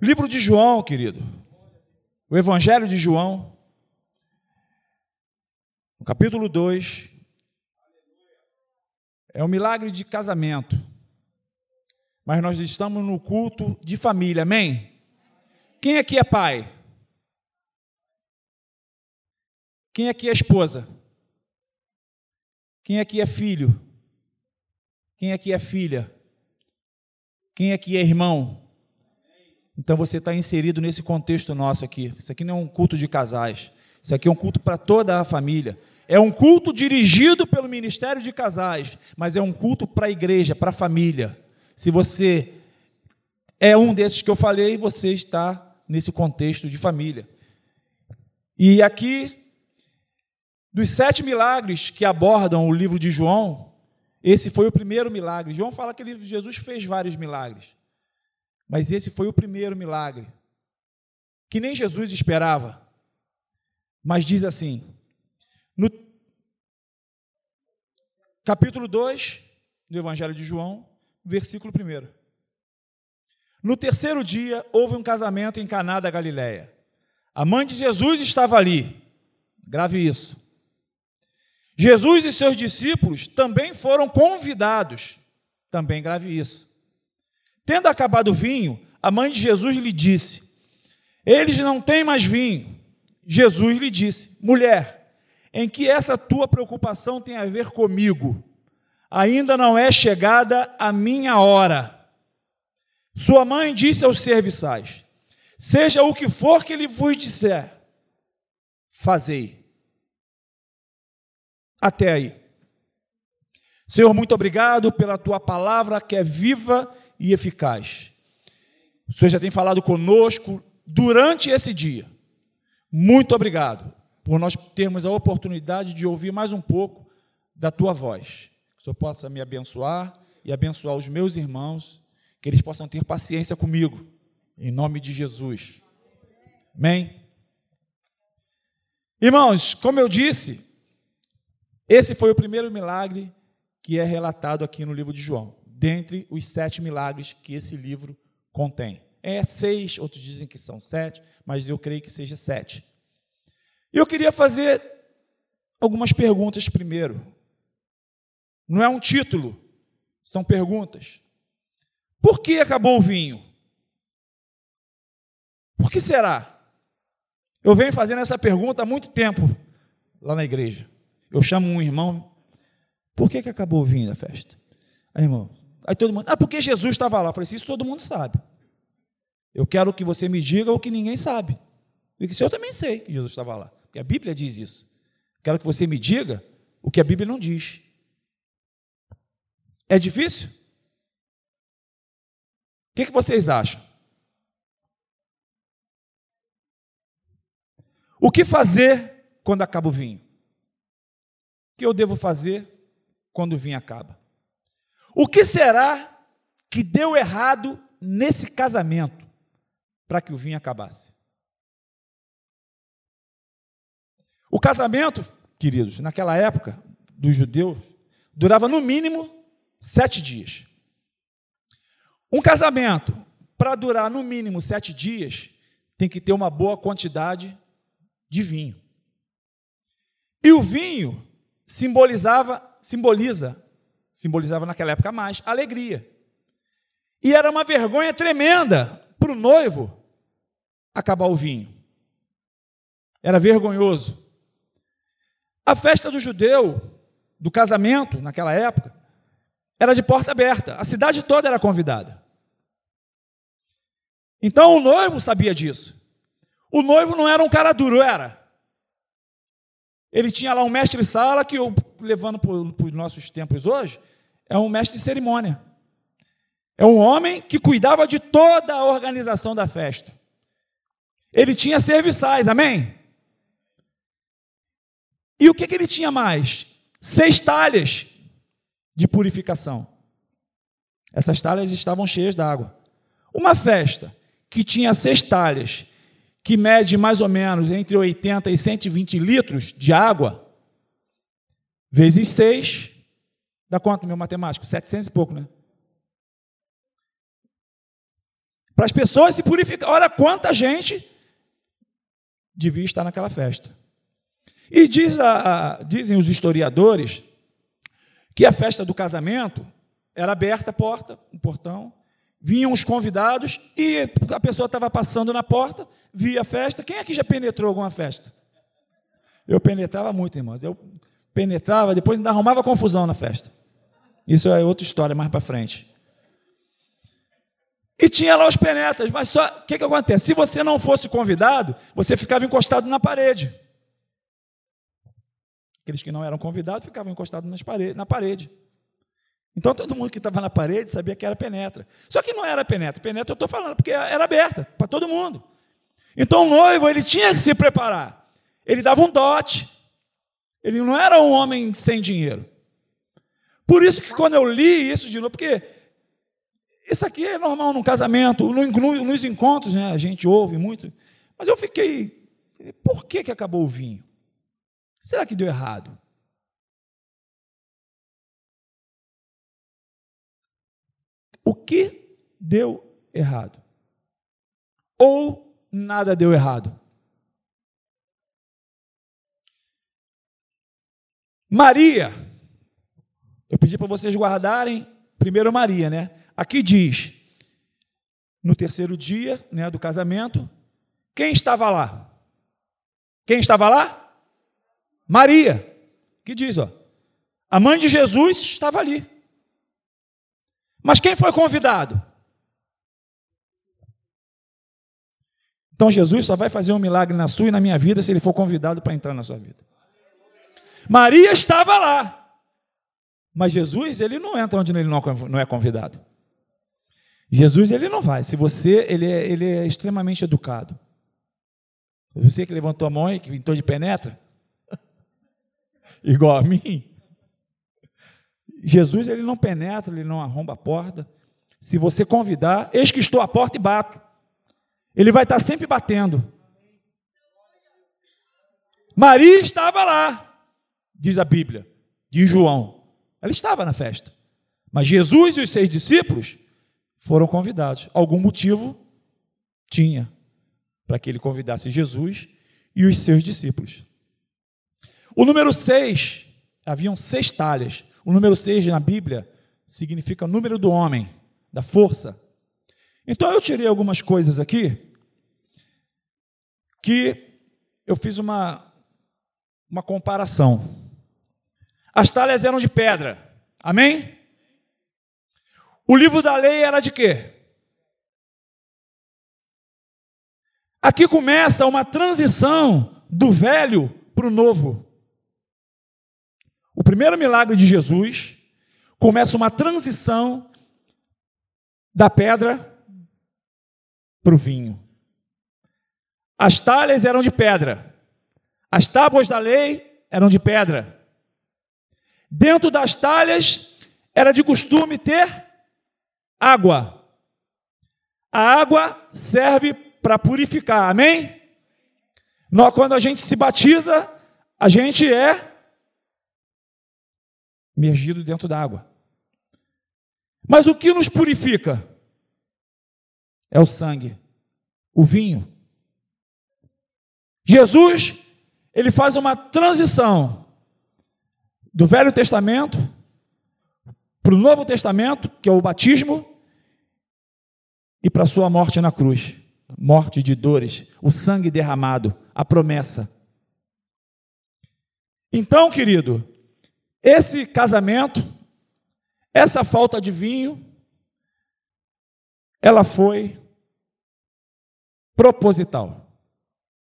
Livro de João, querido. O Evangelho de João, no capítulo 2, é um milagre de casamento. Mas nós estamos no culto de família, amém? Quem aqui é pai? Quem aqui é esposa? Quem aqui é filho? Quem aqui é filha? Quem aqui é irmão? Então você está inserido nesse contexto nosso aqui. Isso aqui não é um culto de casais. Isso aqui é um culto para toda a família. É um culto dirigido pelo Ministério de Casais, mas é um culto para a igreja, para a família. Se você é um desses que eu falei, você está nesse contexto de família. E aqui dos sete milagres que abordam o livro de João, esse foi o primeiro milagre. João fala que Jesus fez vários milagres, mas esse foi o primeiro milagre, que nem Jesus esperava. Mas diz assim, no capítulo 2 do Evangelho de João, versículo 1. No terceiro dia houve um casamento em Caná da Galiléia. A mãe de Jesus estava ali. Grave isso. Jesus e seus discípulos também foram convidados. Também grave isso. Tendo acabado o vinho, a mãe de Jesus lhe disse: Eles não têm mais vinho. Jesus lhe disse: Mulher, em que essa tua preocupação tem a ver comigo? Ainda não é chegada a minha hora. Sua mãe disse aos serviçais: Seja o que for que ele vos disser, fazei. Até aí. Senhor, muito obrigado pela tua palavra que é viva e eficaz. O Senhor já tem falado conosco durante esse dia. Muito obrigado por nós termos a oportunidade de ouvir mais um pouco da tua voz. Que o Senhor possa me abençoar e abençoar os meus irmãos, que eles possam ter paciência comigo, em nome de Jesus. Amém? Irmãos, como eu disse, esse foi o primeiro milagre que é relatado aqui no livro de João, dentre os sete milagres que esse livro contém. É seis, outros dizem que são sete, mas eu creio que seja sete. Eu queria fazer algumas perguntas primeiro. Não é um título, são perguntas. Por que acabou o vinho? Por que será? Eu venho fazendo essa pergunta há muito tempo lá na igreja. Eu chamo um irmão, por que, que acabou o vinho da festa? Aí, irmão, aí todo mundo, ah, porque Jesus estava lá. Eu falei assim, isso todo mundo sabe. Eu quero que você me diga o que ninguém sabe. Porque eu também sei que Jesus estava lá. Porque a Bíblia diz isso. Quero que você me diga o que a Bíblia não diz. É difícil? O que, que vocês acham? O que fazer quando acaba o vinho? que eu devo fazer quando o vinho acaba? O que será que deu errado nesse casamento para que o vinho acabasse? O casamento, queridos, naquela época dos judeus, durava no mínimo sete dias. Um casamento, para durar no mínimo sete dias, tem que ter uma boa quantidade de vinho. E o vinho simbolizava, simboliza, simbolizava naquela época mais alegria. E era uma vergonha tremenda para o noivo acabar o vinho. Era vergonhoso. A festa do judeu, do casamento, naquela época, era de porta aberta. A cidade toda era convidada. Então o noivo sabia disso. O noivo não era um cara duro, era. Ele tinha lá um mestre-sala, que levando para os nossos tempos hoje, é um mestre de cerimônia. É um homem que cuidava de toda a organização da festa. Ele tinha serviçais, amém? E o que, que ele tinha mais? Seis talhas de purificação. Essas talhas estavam cheias d'água. Uma festa que tinha seis talhas que mede mais ou menos entre 80 e 120 litros de água, vezes 6, dá quanto, meu matemático? 700 e pouco, né? para as pessoas se purificar. Olha quanta gente devia estar naquela festa. E diz a, dizem os historiadores que a festa do casamento era aberta a porta, o um portão, vinham os convidados e a pessoa estava passando na porta, via a festa. Quem aqui já penetrou alguma festa? Eu penetrava muito, irmãos. Eu penetrava, depois ainda arrumava confusão na festa. Isso é outra história mais para frente. E tinha lá os penetras, mas só o que, que acontece? Se você não fosse convidado, você ficava encostado na parede. Aqueles que não eram convidados ficavam encostados nas parede, na parede. Então todo mundo que estava na parede sabia que era penetra. Só que não era penetra. Penetra eu estou falando porque era aberta para todo mundo. Então o noivo ele tinha que se preparar. Ele dava um dote. Ele não era um homem sem dinheiro. Por isso que quando eu li isso de novo, porque isso aqui é normal num casamento, nos encontros, né, a gente ouve muito. Mas eu fiquei, por que, que acabou o vinho? Será que deu errado? O que deu errado? Ou nada deu errado? Maria, eu pedi para vocês guardarem primeiro Maria, né? Aqui diz, no terceiro dia né, do casamento, quem estava lá? Quem estava lá? Maria, que diz, ó, a mãe de Jesus estava ali. Mas quem foi convidado? Então Jesus só vai fazer um milagre na sua e na minha vida se ele for convidado para entrar na sua vida. Maria estava lá. Mas Jesus, ele não entra onde ele não é convidado. Jesus ele não vai. Se você ele é, ele é extremamente educado. Você que levantou a mão e que pintou de penetra, igual a mim. Jesus ele não penetra, ele não arromba a porta. Se você convidar, eis que estou à porta e bato. Ele vai estar sempre batendo. Maria estava lá, diz a Bíblia, diz João. Ela estava na festa. Mas Jesus e os seus discípulos foram convidados. Algum motivo tinha para que ele convidasse Jesus e os seus discípulos. O número 6, haviam seis talhas. O número 6 na Bíblia significa número do homem, da força. Então eu tirei algumas coisas aqui que eu fiz uma, uma comparação. As talhas eram de pedra. Amém? O livro da lei era de quê? Aqui começa uma transição do velho para o novo. O primeiro milagre de Jesus começa uma transição da pedra para o vinho. As talhas eram de pedra, as tábuas da lei eram de pedra. Dentro das talhas era de costume ter água. A água serve para purificar, amém? Nós, quando a gente se batiza, a gente é imergido dentro da água. Mas o que nos purifica? É o sangue, o vinho. Jesus, ele faz uma transição do Velho Testamento para o Novo Testamento, que é o batismo, e para a sua morte na cruz morte de dores, o sangue derramado, a promessa. Então, querido, esse casamento, essa falta de vinho, ela foi proposital.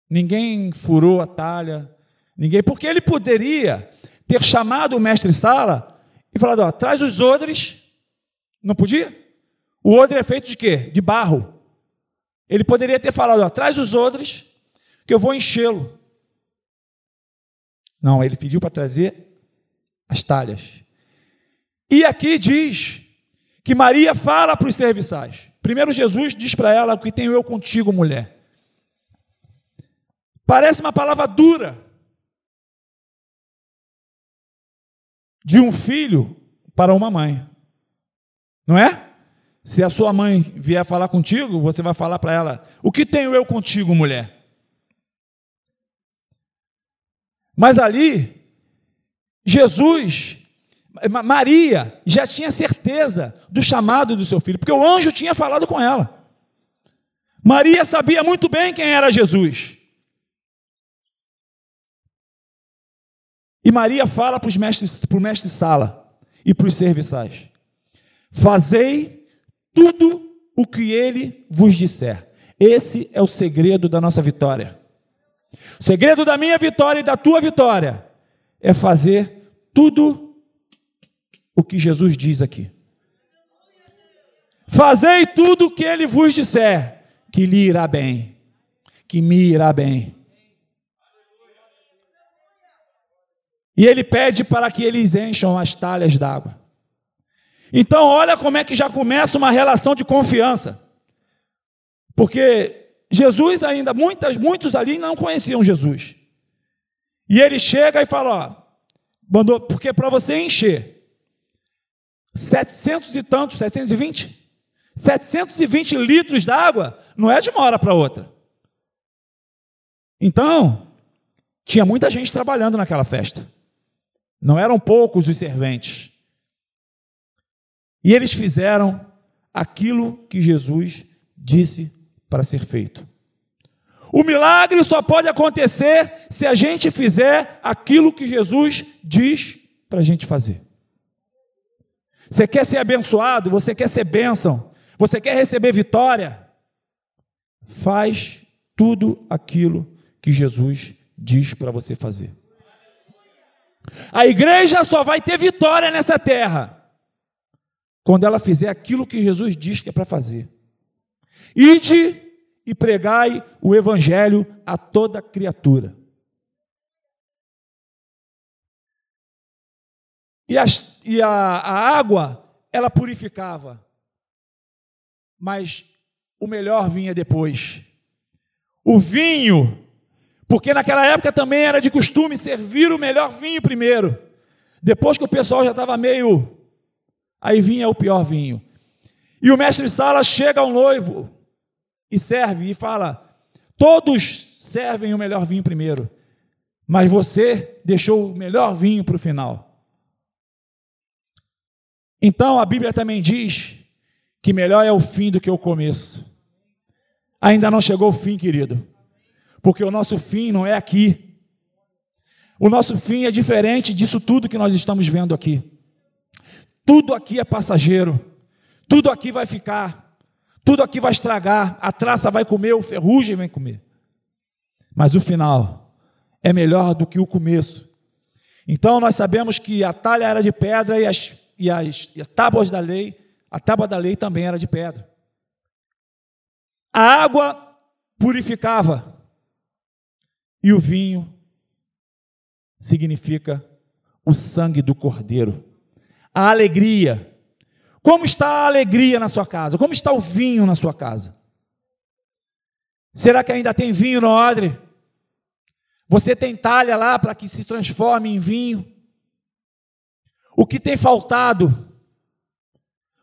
Ninguém furou a talha, ninguém, porque ele poderia ter chamado o mestre Sala e falado: ó, traz os odres. Não podia? O odre é feito de quê? De barro. Ele poderia ter falado: ó, traz os odres, que eu vou enchê-lo. Não, ele pediu para trazer as talhas. E aqui diz que Maria fala para os serviçais. Primeiro, Jesus diz para ela: O que tenho eu contigo, mulher? Parece uma palavra dura. De um filho para uma mãe. Não é? Se a sua mãe vier falar contigo, você vai falar para ela: O que tenho eu contigo, mulher? Mas ali, Jesus, Maria, já tinha certeza do chamado do seu filho, porque o anjo tinha falado com ela. Maria sabia muito bem quem era Jesus. E Maria fala para, o mestre Sala e para os serviçais: Fazei tudo o que ele vos disser. Esse é o segredo da nossa vitória. O segredo da minha vitória e da tua vitória é fazer tudo o que Jesus diz aqui. Fazei tudo o que ele vos disser, que lhe irá bem, que me irá bem. E ele pede para que eles encham as talhas d'água. Então, olha como é que já começa uma relação de confiança. Porque Jesus ainda, muitas, muitos ali não conheciam Jesus. E ele chega e fala: ó, mandou, porque para você encher 700 e tantos, 720, 720 litros d'água, não é de uma hora para outra. Então, tinha muita gente trabalhando naquela festa. Não eram poucos os serventes. E eles fizeram aquilo que Jesus disse para ser feito. O milagre só pode acontecer se a gente fizer aquilo que Jesus diz para a gente fazer. Você quer ser abençoado, você quer ser bênção, você quer receber vitória, faz tudo aquilo que Jesus diz para você fazer. A igreja só vai ter vitória nessa terra quando ela fizer aquilo que Jesus diz que é para fazer. Ide e pregai o evangelho a toda criatura. E, e a, a água, ela purificava, mas o melhor vinha depois. O vinho porque naquela época também era de costume servir o melhor vinho primeiro. Depois que o pessoal já estava meio. Aí vinha o pior vinho. E o mestre de sala chega ao noivo e serve e fala: Todos servem o melhor vinho primeiro, mas você deixou o melhor vinho para o final. Então a Bíblia também diz que melhor é o fim do que o começo. Ainda não chegou o fim, querido porque o nosso fim não é aqui. O nosso fim é diferente disso tudo que nós estamos vendo aqui. Tudo aqui é passageiro, tudo aqui vai ficar, tudo aqui vai estragar, a traça vai comer, o ferrugem vai comer. Mas o final é melhor do que o começo. Então nós sabemos que a talha era de pedra e as, e as, e as tábuas da lei, a tábua da lei também era de pedra. A água purificava, e o vinho significa o sangue do cordeiro. A alegria. Como está a alegria na sua casa? Como está o vinho na sua casa? Será que ainda tem vinho no odre? Você tem talha lá para que se transforme em vinho? O que tem faltado?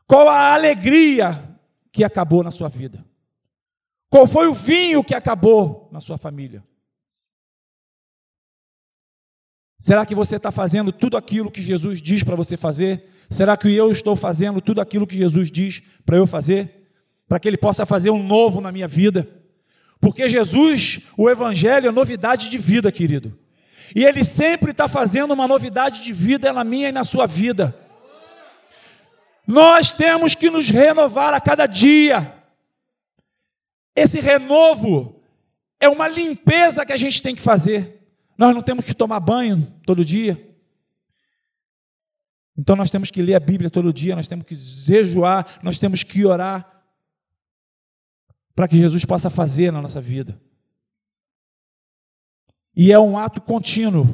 Qual a alegria que acabou na sua vida? Qual foi o vinho que acabou na sua família? Será que você está fazendo tudo aquilo que Jesus diz para você fazer? Será que eu estou fazendo tudo aquilo que Jesus diz para eu fazer? Para que Ele possa fazer um novo na minha vida? Porque Jesus, o Evangelho é novidade de vida, querido. E Ele sempre está fazendo uma novidade de vida na minha e na sua vida. Nós temos que nos renovar a cada dia. Esse renovo é uma limpeza que a gente tem que fazer. Nós não temos que tomar banho todo dia. Então nós temos que ler a Bíblia todo dia, nós temos que jejuar, nós temos que orar para que Jesus possa fazer na nossa vida. E é um ato contínuo.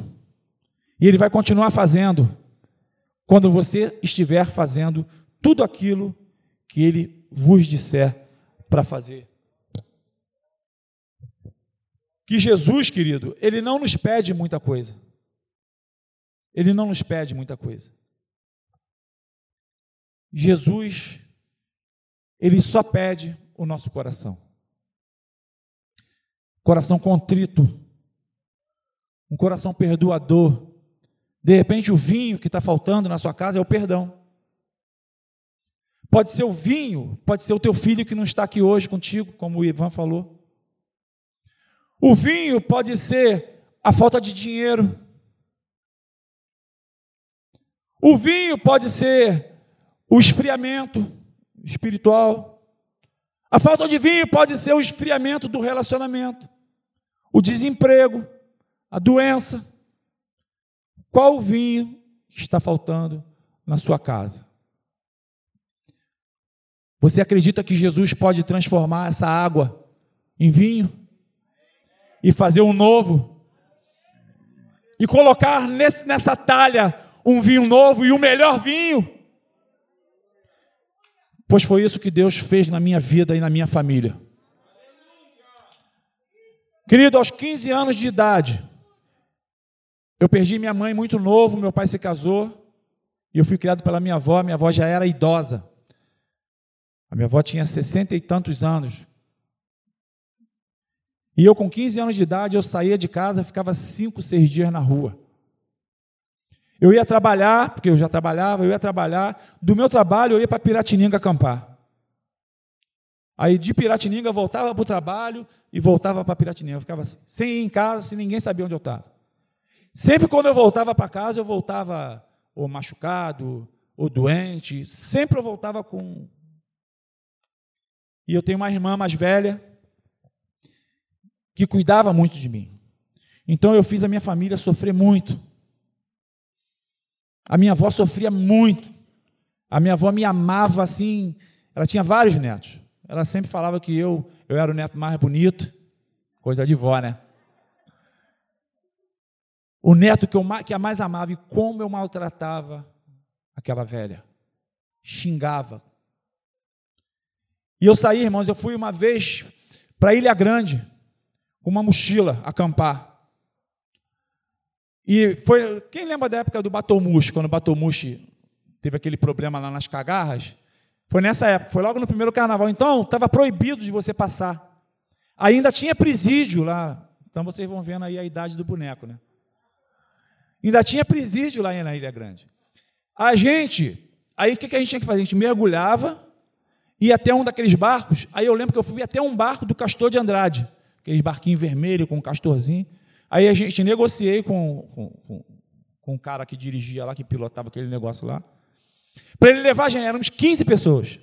E ele vai continuar fazendo quando você estiver fazendo tudo aquilo que ele vos disser para fazer que Jesus, querido, ele não nos pede muita coisa. Ele não nos pede muita coisa. Jesus ele só pede o nosso coração. Coração contrito, um coração perdoador. De repente, o vinho que está faltando na sua casa é o perdão. Pode ser o vinho, pode ser o teu filho que não está aqui hoje contigo, como o Ivan falou. O vinho pode ser a falta de dinheiro. O vinho pode ser o esfriamento espiritual. A falta de vinho pode ser o esfriamento do relacionamento, o desemprego, a doença. Qual o vinho está faltando na sua casa? Você acredita que Jesus pode transformar essa água em vinho? E fazer um novo? E colocar nesse, nessa talha um vinho novo e o melhor vinho? Pois foi isso que Deus fez na minha vida e na minha família. Querido, aos 15 anos de idade, eu perdi minha mãe muito novo, meu pai se casou, e eu fui criado pela minha avó, minha avó já era idosa. A minha avó tinha sessenta e tantos anos. E eu, com 15 anos de idade, eu saía de casa, ficava cinco, seis dias na rua. Eu ia trabalhar, porque eu já trabalhava, eu ia trabalhar. Do meu trabalho, eu ia para Piratininga acampar. Aí de Piratininga, voltava para o trabalho e voltava para Piratininga. Eu ficava sem ir em casa, sem ninguém saber onde eu estava. Sempre quando eu voltava para casa, eu voltava ou machucado, ou doente. Sempre eu voltava com. E eu tenho uma irmã mais velha que cuidava muito de mim. Então eu fiz a minha família sofrer muito. A minha avó sofria muito. A minha avó me amava assim. Ela tinha vários netos. Ela sempre falava que eu, eu era o neto mais bonito. Coisa de vó, né? O neto que, eu, que a mais amava e como eu maltratava aquela velha. Xingava. E eu saí, irmãos, eu fui uma vez para Ilha Grande com uma mochila acampar. E foi. Quem lembra da época do Batomushi, quando o Batomushi teve aquele problema lá nas cagarras? Foi nessa época, foi logo no primeiro carnaval. Então, estava proibido de você passar. Ainda tinha presídio lá. Então vocês vão vendo aí a idade do boneco, né? Ainda tinha presídio lá na Ilha Grande. A gente, aí o que, a gente tinha que fazer? A gente mergulhava, ia até um daqueles barcos. Aí eu lembro que eu fui até um barco do Castor de Andrade, aquele barquinho vermelho com um castorzinho. Aí a gente negociei com, com, com, com o cara que dirigia lá, que pilotava aquele negócio lá, para ele levar a gente, éramos 15 pessoas,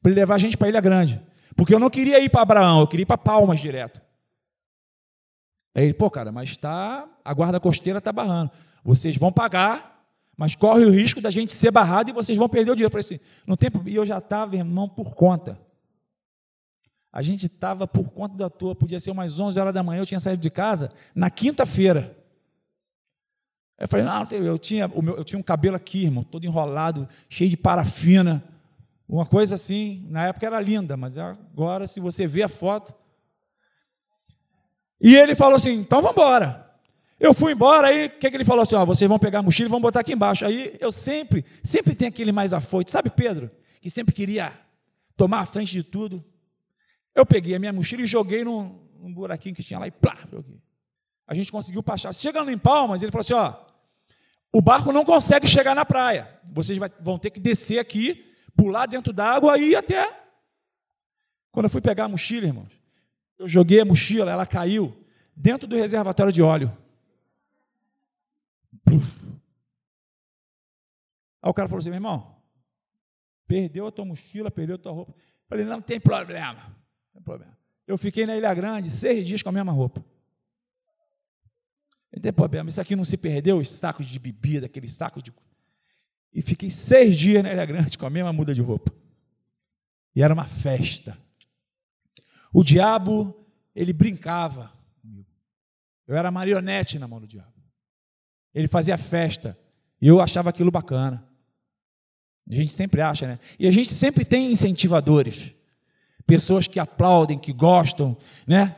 para ele levar a gente para Ilha Grande. Porque eu não queria ir para Abraão, eu queria ir para Palmas direto. Aí ele, pô, cara, mas tá, a guarda costeira está barrando. Vocês vão pagar, mas corre o risco da gente ser barrado e vocês vão perder o dinheiro. Eu falei assim, no tempo, e eu já estava, irmão, por conta. A gente estava por conta da toa, podia ser umas 11 horas da manhã, eu tinha saído de casa na quinta-feira. Eu falei, não, eu tinha, eu tinha um cabelo aqui, irmão, todo enrolado, cheio de parafina, uma coisa assim, na época era linda, mas agora, se você vê a foto. E ele falou assim: então vamos embora. Eu fui embora, aí o que, que ele falou assim: ó, vocês vão pegar a mochila e vão botar aqui embaixo. Aí eu sempre, sempre tem aquele mais afoito, sabe, Pedro? Que sempre queria tomar a frente de tudo. Eu peguei a minha mochila e joguei num, num buraquinho que tinha lá e plá, joguei. A gente conseguiu passar. Chegando em Palmas, ele falou assim: ó, o barco não consegue chegar na praia. Vocês vai, vão ter que descer aqui, pular dentro d'água e ir até. Quando eu fui pegar a mochila, irmãos, eu joguei a mochila, ela caiu dentro do reservatório de óleo. Aí o cara falou assim: meu irmão, perdeu a tua mochila, perdeu a tua roupa. Eu falei: não tem problema tem problema. Eu fiquei na Ilha Grande seis dias com a mesma roupa. Não tem problema, isso aqui não se perdeu, os sacos de bebida, aqueles sacos de. E fiquei seis dias na Ilha Grande com a mesma muda de roupa. E era uma festa. O diabo, ele brincava comigo. Eu era marionete na mão do diabo. Ele fazia festa. E eu achava aquilo bacana. A gente sempre acha, né? E a gente sempre tem incentivadores pessoas que aplaudem, que gostam, né?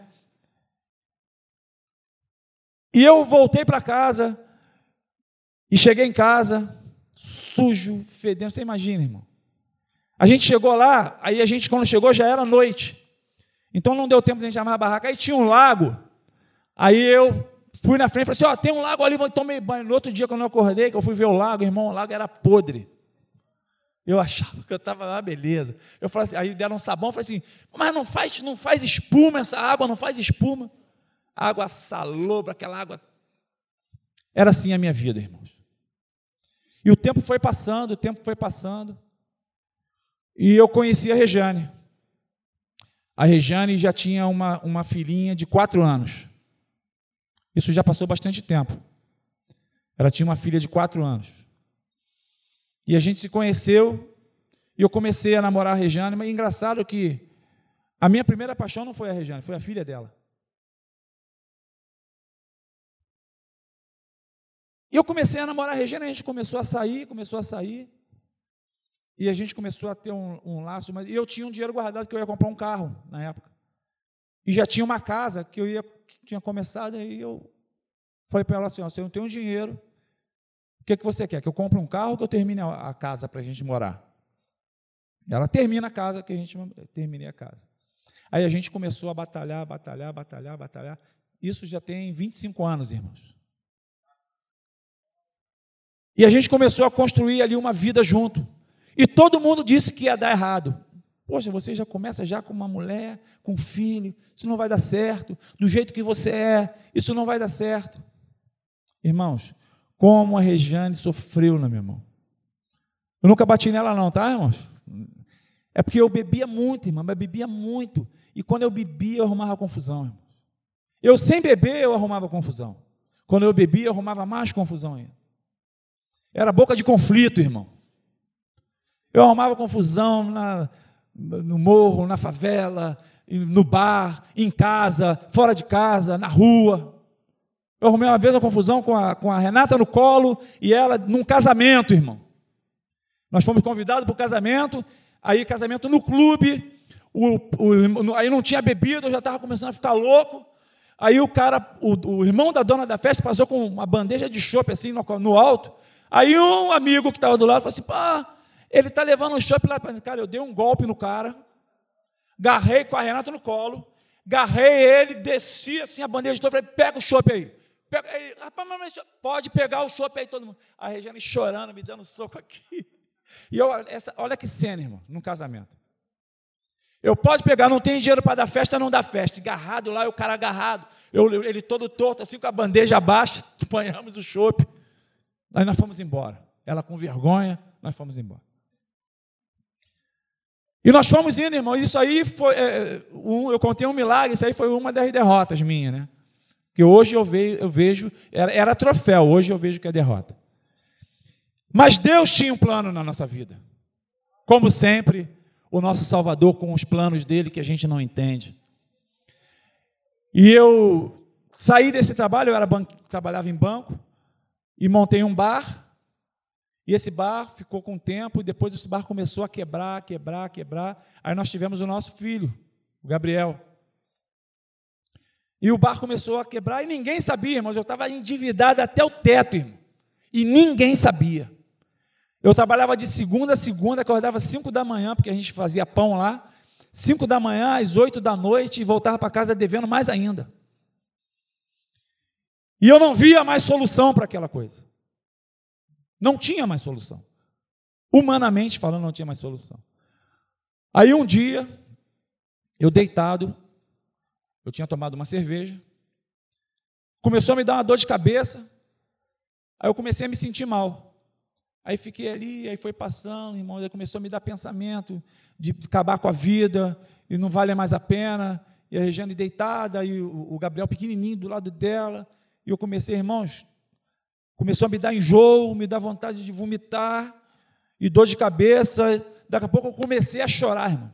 E eu voltei para casa e cheguei em casa sujo, fedendo. Você imagina, irmão? A gente chegou lá, aí a gente, quando chegou, já era noite. Então não deu tempo de a gente chamar a barraca. Aí tinha um lago. Aí eu fui na frente e falei assim: ó, tem um lago ali, vou tomar banho. No outro dia, quando eu acordei, que eu fui ver o lago, irmão, o lago era podre. Eu achava que eu estava lá, beleza. Eu falei assim, aí deram um sabão, eu falei assim, mas não faz, não faz espuma essa água, não faz espuma. água salobra, aquela água. Era assim a minha vida, irmãos. E o tempo foi passando, o tempo foi passando. E eu conheci a Rejane. A Rejane já tinha uma, uma filhinha de quatro anos. Isso já passou bastante tempo. Ela tinha uma filha de quatro anos. E a gente se conheceu e eu comecei a namorar a Rejane, mas engraçado que a minha primeira paixão não foi a Rejane, foi a filha dela. E eu comecei a namorar a Regina, a gente começou a sair, começou a sair. E a gente começou a ter um, um laço, mas e eu tinha um dinheiro guardado que eu ia comprar um carro na época. E já tinha uma casa que eu ia, tinha começado, aí eu falei para ela assim: ó, você não tem um dinheiro, que, que você quer? Que eu compre um carro ou que eu termine a, casa para a gente morar? Ela termina a casa, que a gente termine a casa. Aí a gente começou a batalhar, batalhar, batalhar, batalhar. Isso já tem 25 anos, irmãos. E a gente começou a construir ali uma vida junto. E todo mundo disse que ia dar errado. Poxa, você já começa já com uma mulher, com um filho, isso não vai dar certo. Do jeito que você é, isso não vai dar certo. Irmãos, como a Regiane sofreu, né, meu irmão? Eu nunca bati nela não, tá, irmãos? É porque eu bebia muito, irmão, mas bebia muito. E quando eu bebia, eu arrumava confusão, irmão. Eu sem beber, eu arrumava confusão. Quando eu bebia, eu arrumava mais confusão ainda. Era boca de conflito, irmão. Eu arrumava confusão na, no morro, na favela, no bar, em casa, fora de casa, na rua. Eu arrumei uma vez uma confusão com a, com a Renata no colo e ela num casamento, irmão. Nós fomos convidados para o casamento, aí casamento no clube, o, o, aí não tinha bebida, eu já estava começando a ficar louco. Aí o cara, o, o, irmão da dona da festa passou com uma bandeja de chope assim no, no alto. Aí um amigo que estava do lado falou assim: pá, ele está levando um chopp lá para. Cara, eu dei um golpe no cara, garrei com a Renata no colo, garrei ele, desci assim a bandeja de todo, falei: pega o chopp aí. Pega, aí rapaz, mas, pode pegar o chopp aí, todo mundo. A Regiane chorando, me dando soco aqui. E eu, essa, olha que cena, irmão, num casamento. Eu posso pegar, não tem dinheiro para dar festa, não dá festa. Agarrado lá, o cara agarrado. Eu, ele todo torto, assim com a bandeja abaixo, apanhamos o chopp. Aí nós fomos embora. Ela com vergonha, nós fomos embora. E nós fomos indo, irmão. Isso aí foi. É, um, eu contei um milagre, isso aí foi uma das derrotas minhas, né? Que hoje eu vejo, eu vejo era, era troféu, hoje eu vejo que é derrota. Mas Deus tinha um plano na nossa vida. Como sempre, o nosso Salvador com os planos dele que a gente não entende. E eu saí desse trabalho, eu era trabalhava em banco, e montei um bar. E esse bar ficou com o tempo, e depois esse bar começou a quebrar, quebrar, quebrar. Aí nós tivemos o nosso filho, o Gabriel. E o bar começou a quebrar, e ninguém sabia, irmãos. Eu estava endividado até o teto, irmão. E ninguém sabia. Eu trabalhava de segunda a segunda, acordava cinco da manhã, porque a gente fazia pão lá. Cinco da manhã às oito da noite e voltava para casa devendo mais ainda. E eu não via mais solução para aquela coisa. Não tinha mais solução. Humanamente falando, não tinha mais solução. Aí um dia, eu deitado, eu tinha tomado uma cerveja, começou a me dar uma dor de cabeça, aí eu comecei a me sentir mal. Aí fiquei ali, aí foi passando, irmão, aí começou a me dar pensamento de acabar com a vida, e não vale mais a pena, e a Regiane deitada, e o Gabriel pequenininho do lado dela, e eu comecei, irmãos, começou a me dar enjoo, me dar vontade de vomitar, e dor de cabeça. Daqui a pouco eu comecei a chorar, irmão.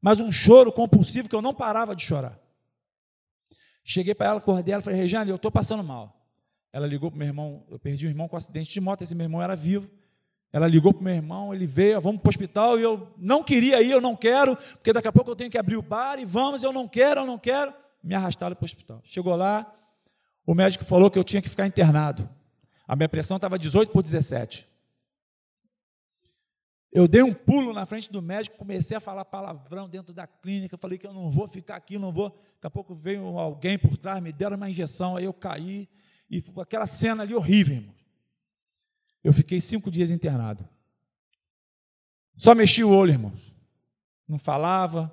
Mas um choro compulsivo que eu não parava de chorar. Cheguei para ela, acordei ela, falei, Regiane, eu estou passando mal. Ela ligou para o meu irmão, eu perdi um irmão com um acidente de moto, esse meu irmão era vivo. Ela ligou para o meu irmão, ele veio, vamos para o hospital, e eu não queria ir, eu não quero, porque daqui a pouco eu tenho que abrir o bar, e vamos, eu não quero, eu não quero. Me arrastaram para o hospital. Chegou lá, o médico falou que eu tinha que ficar internado. A minha pressão estava 18 por 17. Eu dei um pulo na frente do médico, comecei a falar palavrão dentro da clínica, falei que eu não vou ficar aqui, não vou. Daqui a pouco veio alguém por trás, me deram uma injeção, aí eu caí, e aquela cena ali horrível, irmão. Eu fiquei cinco dias internado. Só mexi o olho, irmãos. Não falava.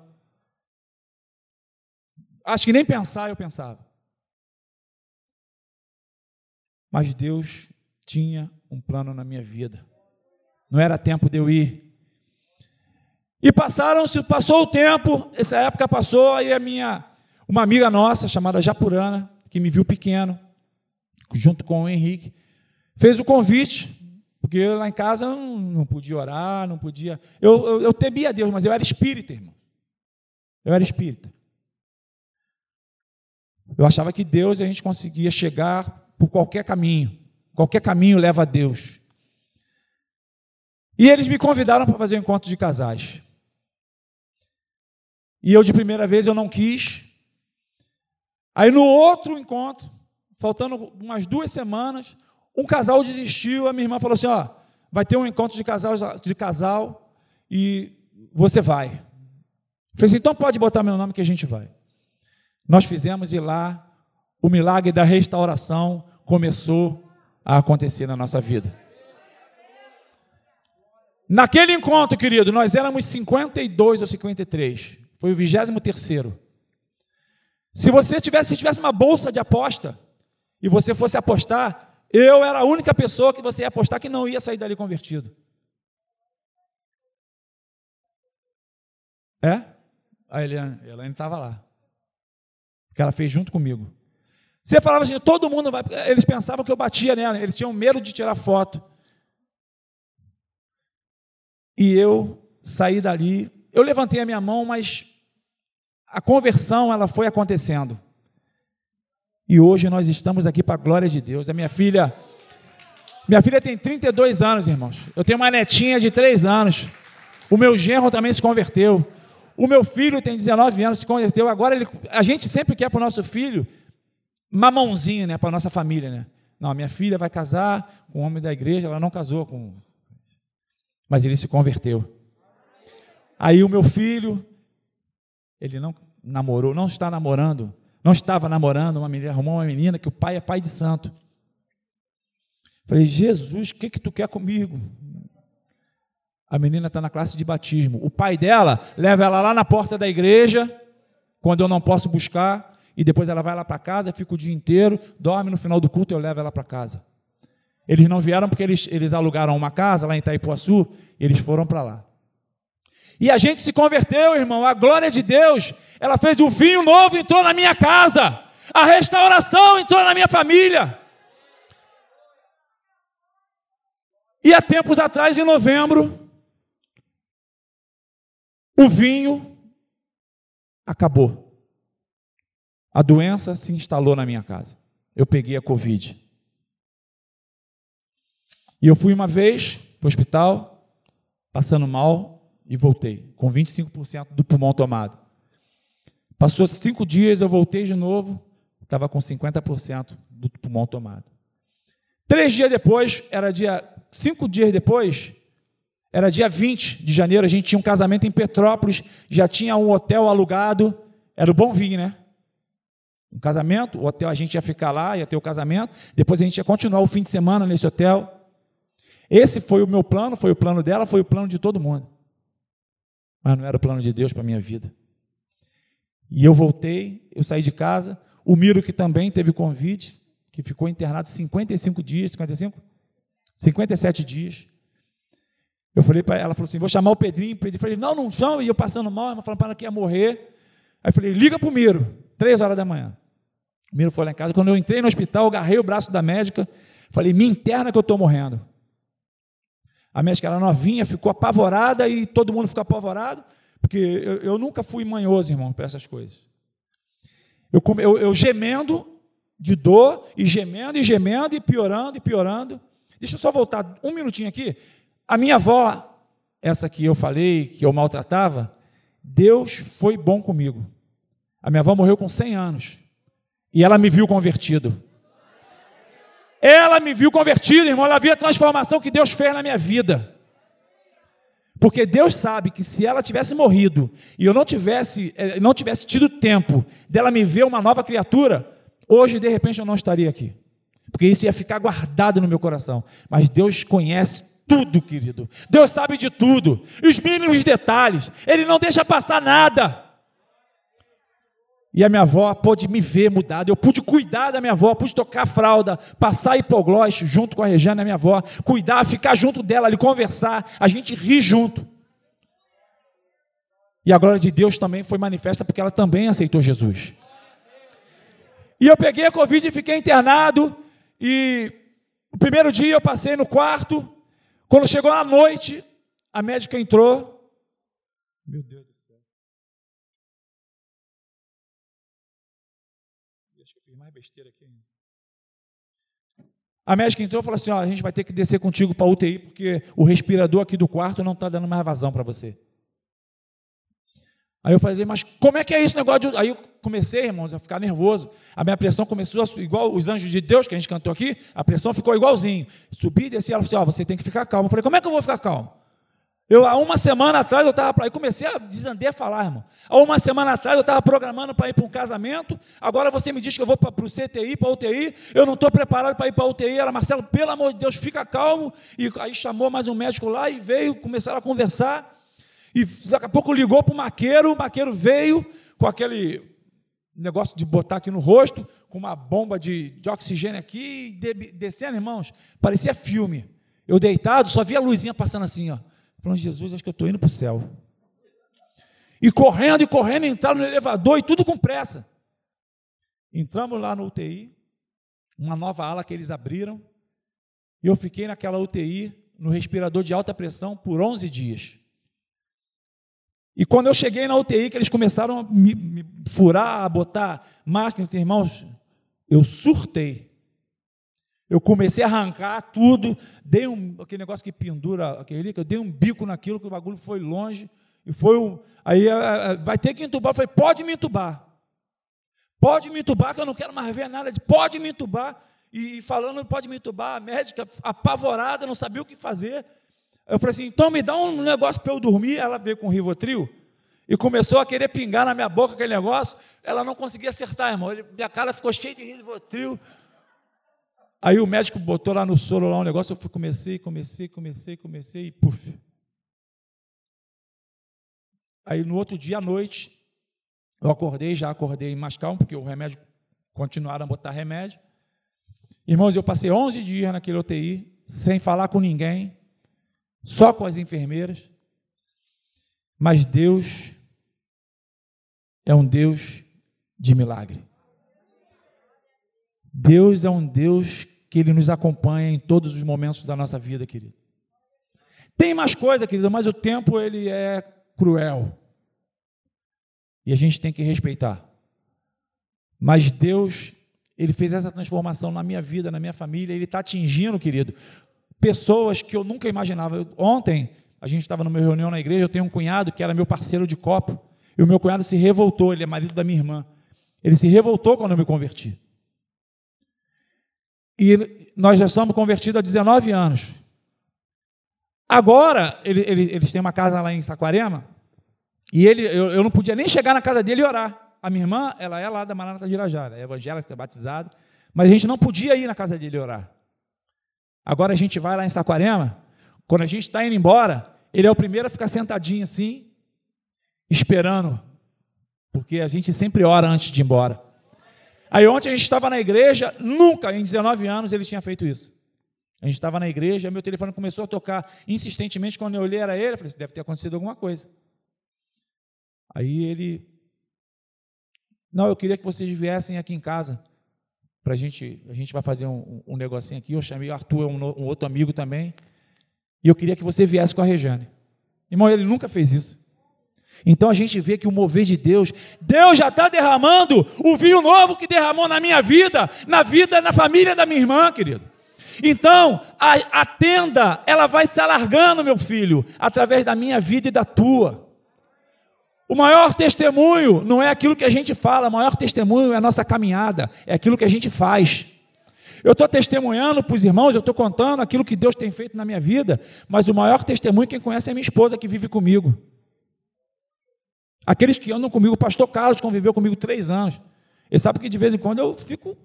Acho que nem pensar eu pensava. Mas Deus tinha um plano na minha vida. Não era tempo de eu ir. E passaram-se, passou o tempo, essa época passou, aí a minha, uma amiga nossa, chamada Japurana, que me viu pequeno, junto com o Henrique, fez o convite, porque eu, lá em casa não, não, podia orar, não podia. Eu, eu, eu temia a Deus, mas eu era espírita, irmão. Eu era espírita. Eu achava que Deus a gente conseguia chegar por qualquer caminho. Qualquer caminho leva a Deus. E eles me convidaram para fazer um encontro de casais. E eu, de primeira vez, eu não quis. Aí, no outro encontro, faltando umas duas semanas, um casal desistiu. A minha irmã falou assim: Ó, vai ter um encontro de casal, de casal e você vai. Eu falei assim: então pode botar meu nome que a gente vai. Nós fizemos e lá o milagre da restauração começou a acontecer na nossa vida. Naquele encontro, querido, nós éramos 52 ou 53. Foi o 23 Se você tivesse, se tivesse uma bolsa de aposta e você fosse apostar, eu era a única pessoa que você ia apostar que não ia sair dali convertido. É? A Eliane, estava lá. Que ela fez junto comigo. Você falava assim, todo mundo vai. Eles pensavam que eu batia nela, eles tinham medo de tirar foto. E eu saí dali, eu levantei a minha mão, mas a conversão ela foi acontecendo. E hoje nós estamos aqui para a glória de Deus. A minha filha, minha filha tem 32 anos, irmãos. Eu tenho uma netinha de 3 anos. O meu genro também se converteu. O meu filho tem 19 anos, se converteu. Agora ele, a gente sempre quer para o nosso filho mamãozinho, né, para a nossa família, né? Não, minha filha vai casar com um homem da igreja, ela não casou com mas ele se converteu. Aí o meu filho, ele não namorou, não está namorando, não estava namorando, uma menina, arrumou uma menina que o pai é pai de santo. Falei, Jesus, o que, que tu quer comigo? A menina está na classe de batismo. O pai dela leva ela lá na porta da igreja, quando eu não posso buscar, e depois ela vai lá para casa, fica o dia inteiro, dorme no final do culto, eu levo ela para casa. Eles não vieram porque eles, eles alugaram uma casa lá em Itaipuaçu, eles foram para lá. E a gente se converteu, irmão. A glória de Deus, ela fez o vinho novo, entrou na minha casa. A restauração entrou na minha família. E há tempos atrás, em novembro, o vinho acabou. A doença se instalou na minha casa. Eu peguei a Covid. E eu fui uma vez para o hospital, passando mal, e voltei, com 25% do pulmão tomado. Passou cinco dias, eu voltei de novo, estava com 50% do pulmão tomado. Três dias depois, era dia. Cinco dias depois, era dia 20 de janeiro, a gente tinha um casamento em Petrópolis, já tinha um hotel alugado, era o Bom Vinho, né? Um casamento, o hotel a gente ia ficar lá, ia ter o casamento, depois a gente ia continuar o fim de semana nesse hotel. Esse foi o meu plano, foi o plano dela, foi o plano de todo mundo. Mas não era o plano de Deus para a minha vida. E eu voltei, eu saí de casa. O Miro, que também teve convite, que ficou internado 55 dias, 55? 57 dias. Eu falei para ela, ela falou assim: vou chamar o Pedrinho. Pedrinho falei, não, não chama. E eu passando mal, ela falando para ela que ia morrer. Aí eu falei, liga para o Miro, três horas da manhã. O Miro foi lá em casa. Quando eu entrei no hospital, eu agarrei o braço da médica, falei, me interna que eu estou morrendo. A médica era novinha, ficou apavorada e todo mundo ficou apavorado, porque eu, eu nunca fui manhoso, irmão, para essas coisas. Eu, eu, eu gemendo de dor, e gemendo, e gemendo, e piorando, e piorando. Deixa eu só voltar um minutinho aqui. A minha avó, essa que eu falei, que eu maltratava, Deus foi bom comigo. A minha avó morreu com 100 anos. E ela me viu convertido. Ela me viu convertido, irmão. Ela viu a transformação que Deus fez na minha vida. Porque Deus sabe que se ela tivesse morrido e eu não tivesse, eh, não tivesse tido tempo dela me ver uma nova criatura, hoje de repente eu não estaria aqui. Porque isso ia ficar guardado no meu coração. Mas Deus conhece tudo, querido. Deus sabe de tudo. Os mínimos detalhes. Ele não deixa passar nada. E a minha avó pôde me ver mudado. Eu pude cuidar da minha avó, pude tocar fralda, passar hipoglós junto com a Regiane, a minha avó, cuidar, ficar junto dela, ali conversar, a gente rir junto. E a glória de Deus também foi manifesta porque ela também aceitou Jesus. E eu peguei a Covid e fiquei internado. E o primeiro dia eu passei no quarto. Quando chegou a noite, a médica entrou. Meu Deus. Aqui ainda. A médica entrou e falou assim: ó, a gente vai ter que descer contigo para UTI, porque o respirador aqui do quarto não está dando mais vazão para você. Aí eu falei, mas como é que é isso negócio de... Aí eu comecei, irmãos, a ficar nervoso. A minha pressão começou a igual os anjos de Deus que a gente cantou aqui, a pressão ficou igualzinho. Subi e desci, ela falou assim, ó, você tem que ficar calmo. Eu falei, como é que eu vou ficar calmo? Eu, há uma semana atrás, eu estava para aí, comecei a desandar a falar, irmão. Há uma semana atrás, eu estava programando para ir para um casamento. Agora você me diz que eu vou para o CTI, para a UTI. Eu não estou preparado para ir para a UTI. Ela, Marcelo, pelo amor de Deus, fica calmo. E aí chamou mais um médico lá e veio, começaram a conversar. E daqui a pouco ligou para o maqueiro. O maqueiro veio com aquele negócio de botar aqui no rosto, com uma bomba de, de oxigênio aqui, de, descendo, irmãos. Parecia filme. Eu deitado, só via a luzinha passando assim, ó. Falando, Jesus, acho que eu estou indo para o céu. E correndo e correndo, entraram no elevador e tudo com pressa. Entramos lá no UTI, uma nova ala que eles abriram, e eu fiquei naquela UTI, no respirador de alta pressão, por 11 dias. E quando eu cheguei na UTI, que eles começaram a me, me furar, a botar máquina, irmãos, eu surtei. Eu comecei a arrancar tudo, dei um, aquele negócio que pendura, aquele, eu dei um bico naquilo, que o bagulho foi longe, e foi um, aí vai ter que entubar, eu falei, pode me entubar, pode me entubar, que eu não quero mais ver nada, pode me entubar, e falando, pode me entubar, a médica apavorada, não sabia o que fazer, eu falei assim, então me dá um negócio para eu dormir, ela veio com o Rivotril, e começou a querer pingar na minha boca aquele negócio, ela não conseguia acertar, irmão, minha cara ficou cheia de Rivotril, Aí o médico botou lá no soro lá um negócio, eu fui, comecei, comecei, comecei, comecei e puf. Aí no outro dia à noite, eu acordei, já acordei mais calmo, porque o remédio, continuaram a botar remédio. Irmãos, eu passei 11 dias naquele UTI, sem falar com ninguém, só com as enfermeiras. Mas Deus é um Deus de milagre. Deus é um Deus que Ele nos acompanha em todos os momentos da nossa vida, querido. Tem mais coisa, querido, mas o tempo ele é cruel. E a gente tem que respeitar. Mas Deus, Ele fez essa transformação na minha vida, na minha família, Ele está atingindo, querido, pessoas que eu nunca imaginava. Ontem, a gente estava numa reunião na igreja, eu tenho um cunhado que era meu parceiro de copo, e o meu cunhado se revoltou, ele é marido da minha irmã. Ele se revoltou quando eu me converti. E nós já somos convertidos há 19 anos. Agora, ele, ele, eles têm uma casa lá em Saquarema, e ele, eu, eu, não podia nem chegar na casa dele e orar. A minha irmã, ela é lá da Maranata de Irajara, é evangélica, é batizada, mas a gente não podia ir na casa dele orar. Agora a gente vai lá em Saquarema, quando a gente está indo embora, ele é o primeiro a ficar sentadinho assim, esperando, porque a gente sempre ora antes de ir embora. Aí ontem a gente estava na igreja, nunca em 19 anos ele tinha feito isso. A gente estava na igreja, meu telefone começou a tocar insistentemente, quando eu olhei era ele, eu falei, deve ter acontecido alguma coisa. Aí ele, não, eu queria que vocês viessem aqui em casa, para a gente, a gente vai fazer um, um negocinho aqui, eu chamei o Arthur, um, um outro amigo também, e eu queria que você viesse com a Regiane. Irmão, ele nunca fez isso. Então a gente vê que o mover de Deus, Deus já está derramando o vinho novo que derramou na minha vida, na vida, na família da minha irmã, querido. Então, a, a tenda, ela vai se alargando, meu filho, através da minha vida e da tua. O maior testemunho não é aquilo que a gente fala, o maior testemunho é a nossa caminhada, é aquilo que a gente faz. Eu estou testemunhando para os irmãos, eu estou contando aquilo que Deus tem feito na minha vida, mas o maior testemunho quem conhece é minha esposa que vive comigo. Aqueles que andam comigo, o pastor Carlos conviveu comigo três anos. Ele sabe que de vez em quando eu fico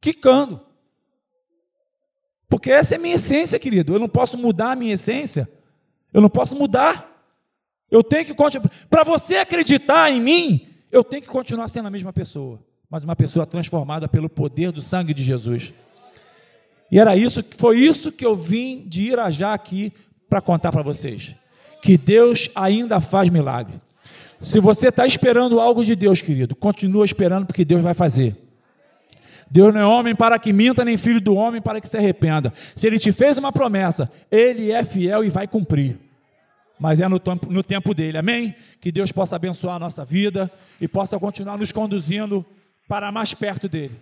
quicando. Porque essa é a minha essência, querido. Eu não posso mudar a minha essência. Eu não posso mudar. Eu tenho que continuar. Para você acreditar em mim, eu tenho que continuar sendo a mesma pessoa, mas uma pessoa transformada pelo poder do sangue de Jesus. E era isso, foi isso que eu vim de Irajá aqui para contar para vocês. Que Deus ainda faz milagre. Se você está esperando algo de Deus, querido, continua esperando porque Deus vai fazer. Deus não é homem para que minta, nem filho do homem para que se arrependa. Se ele te fez uma promessa, ele é fiel e vai cumprir. Mas é no tempo, no tempo dele, amém? Que Deus possa abençoar a nossa vida e possa continuar nos conduzindo para mais perto dele.